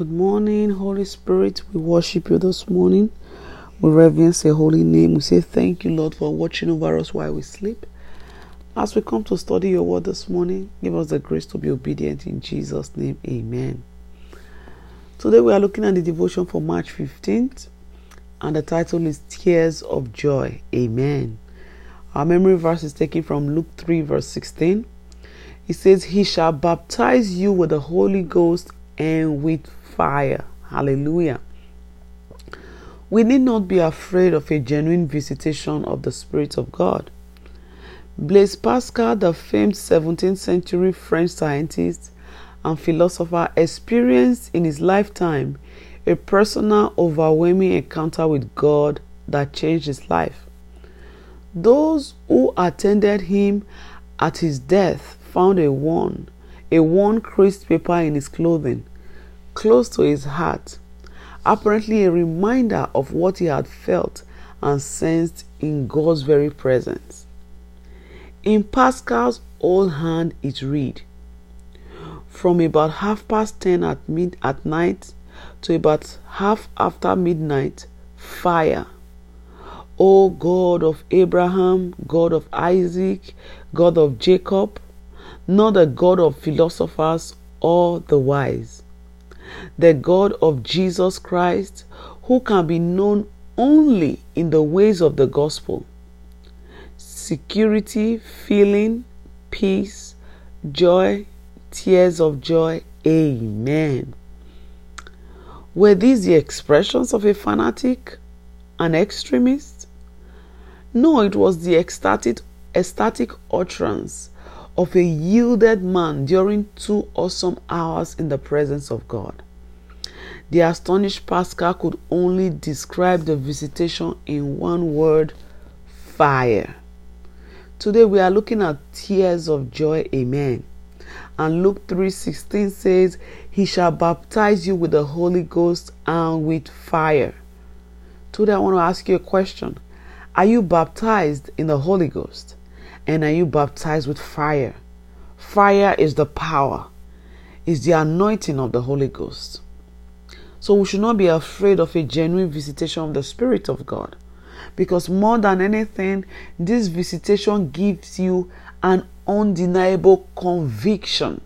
Good morning, Holy Spirit. We worship you this morning. We reverence your holy name. We say thank you, Lord, for watching over us while we sleep. As we come to study your word this morning, give us the grace to be obedient in Jesus' name. Amen. Today we are looking at the devotion for March 15th, and the title is Tears of Joy. Amen. Our memory verse is taken from Luke 3, verse 16. It says, He shall baptize you with the Holy Ghost and with fire. Hallelujah. We need not be afraid of a genuine visitation of the Spirit of God. Blaise Pascal, the famed 17th century French scientist and philosopher, experienced in his lifetime a personal, overwhelming encounter with God that changed his life. Those who attended him at his death found a worn, a worn creased paper in his clothing, close to his heart, apparently a reminder of what he had felt and sensed in God's very presence. In Pascal's old hand it read, from about half past ten at mid at night to about half after midnight, fire. O God of Abraham, God of Isaac, God of Jacob, not the God of philosophers or the wise, the God of Jesus Christ, who can be known only in the ways of the gospel. Security, feeling, peace, joy, tears of joy. Amen. Were these the expressions of a fanatic, an extremist? No, it was the ecstatic, ecstatic utterance of a yielded man during two awesome hours in the presence of God. The astonished Pascal could only describe the visitation in one word fire. Today we are looking at tears of joy. Amen. And Luke 3:16 says, "He shall baptize you with the Holy Ghost and with fire." Today I want to ask you a question. Are you baptized in the Holy Ghost? And are you baptized with fire? Fire is the power, is the anointing of the Holy Ghost. So we should not be afraid of a genuine visitation of the Spirit of God. Because more than anything, this visitation gives you an undeniable conviction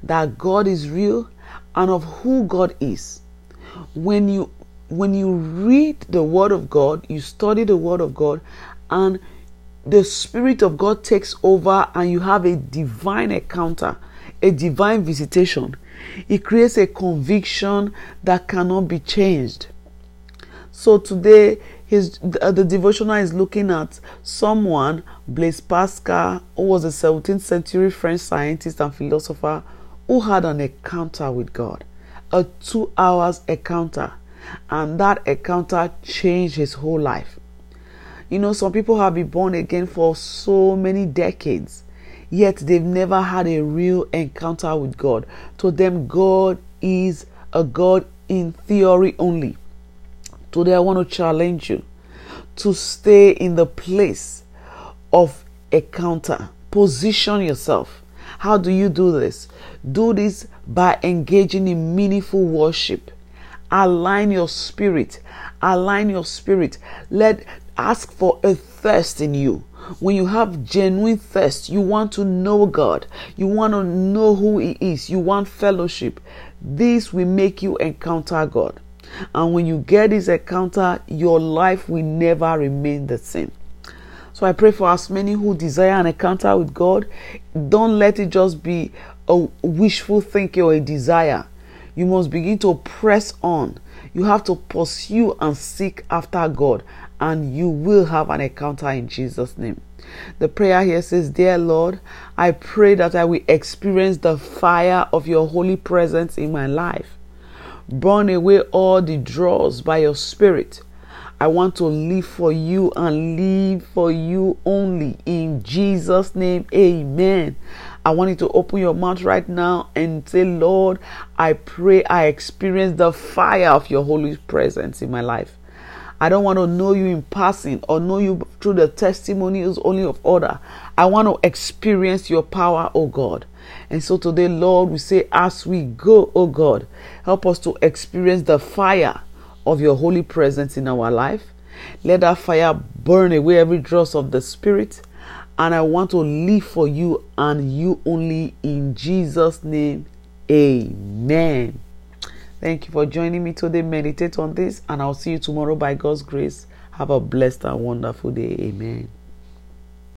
that God is real and of who God is. When you when you read the word of God, you study the word of God and the spirit of God takes over and you have a divine encounter, a divine visitation. It creates a conviction that cannot be changed. So today his uh, the devotional is looking at someone Blaise Pascal who was a 17th century French scientist and philosopher who had an encounter with God a 2 hours encounter and that encounter changed his whole life you know some people have been born again for so many decades yet they've never had a real encounter with God to them God is a God in theory only Today, I want to challenge you to stay in the place of encounter. Position yourself. How do you do this? Do this by engaging in meaningful worship. Align your spirit. Align your spirit. Let ask for a thirst in you. When you have genuine thirst, you want to know God. You want to know who He is. You want fellowship. This will make you encounter God. And when you get this encounter, your life will never remain the same. So I pray for as many who desire an encounter with God, don't let it just be a wishful thinking or a desire. You must begin to press on. You have to pursue and seek after God, and you will have an encounter in Jesus' name. The prayer here says, Dear Lord, I pray that I will experience the fire of your holy presence in my life. Burn away all the dross by your spirit. I want to live for you and live for you only. In Jesus' name, amen. I want you to open your mouth right now and say, Lord, I pray I experience the fire of your holy presence in my life. I don't want to know you in passing or know you through the testimonies only of other. I want to experience your power, oh God. And so today, Lord, we say, as we go, oh God, help us to experience the fire of your holy presence in our life. Let that fire burn away every dross of the Spirit. And I want to live for you and you only in Jesus' name. Amen. Thank you for joining me today. Meditate on this, and I'll see you tomorrow by God's grace. Have a blessed and wonderful day. Amen.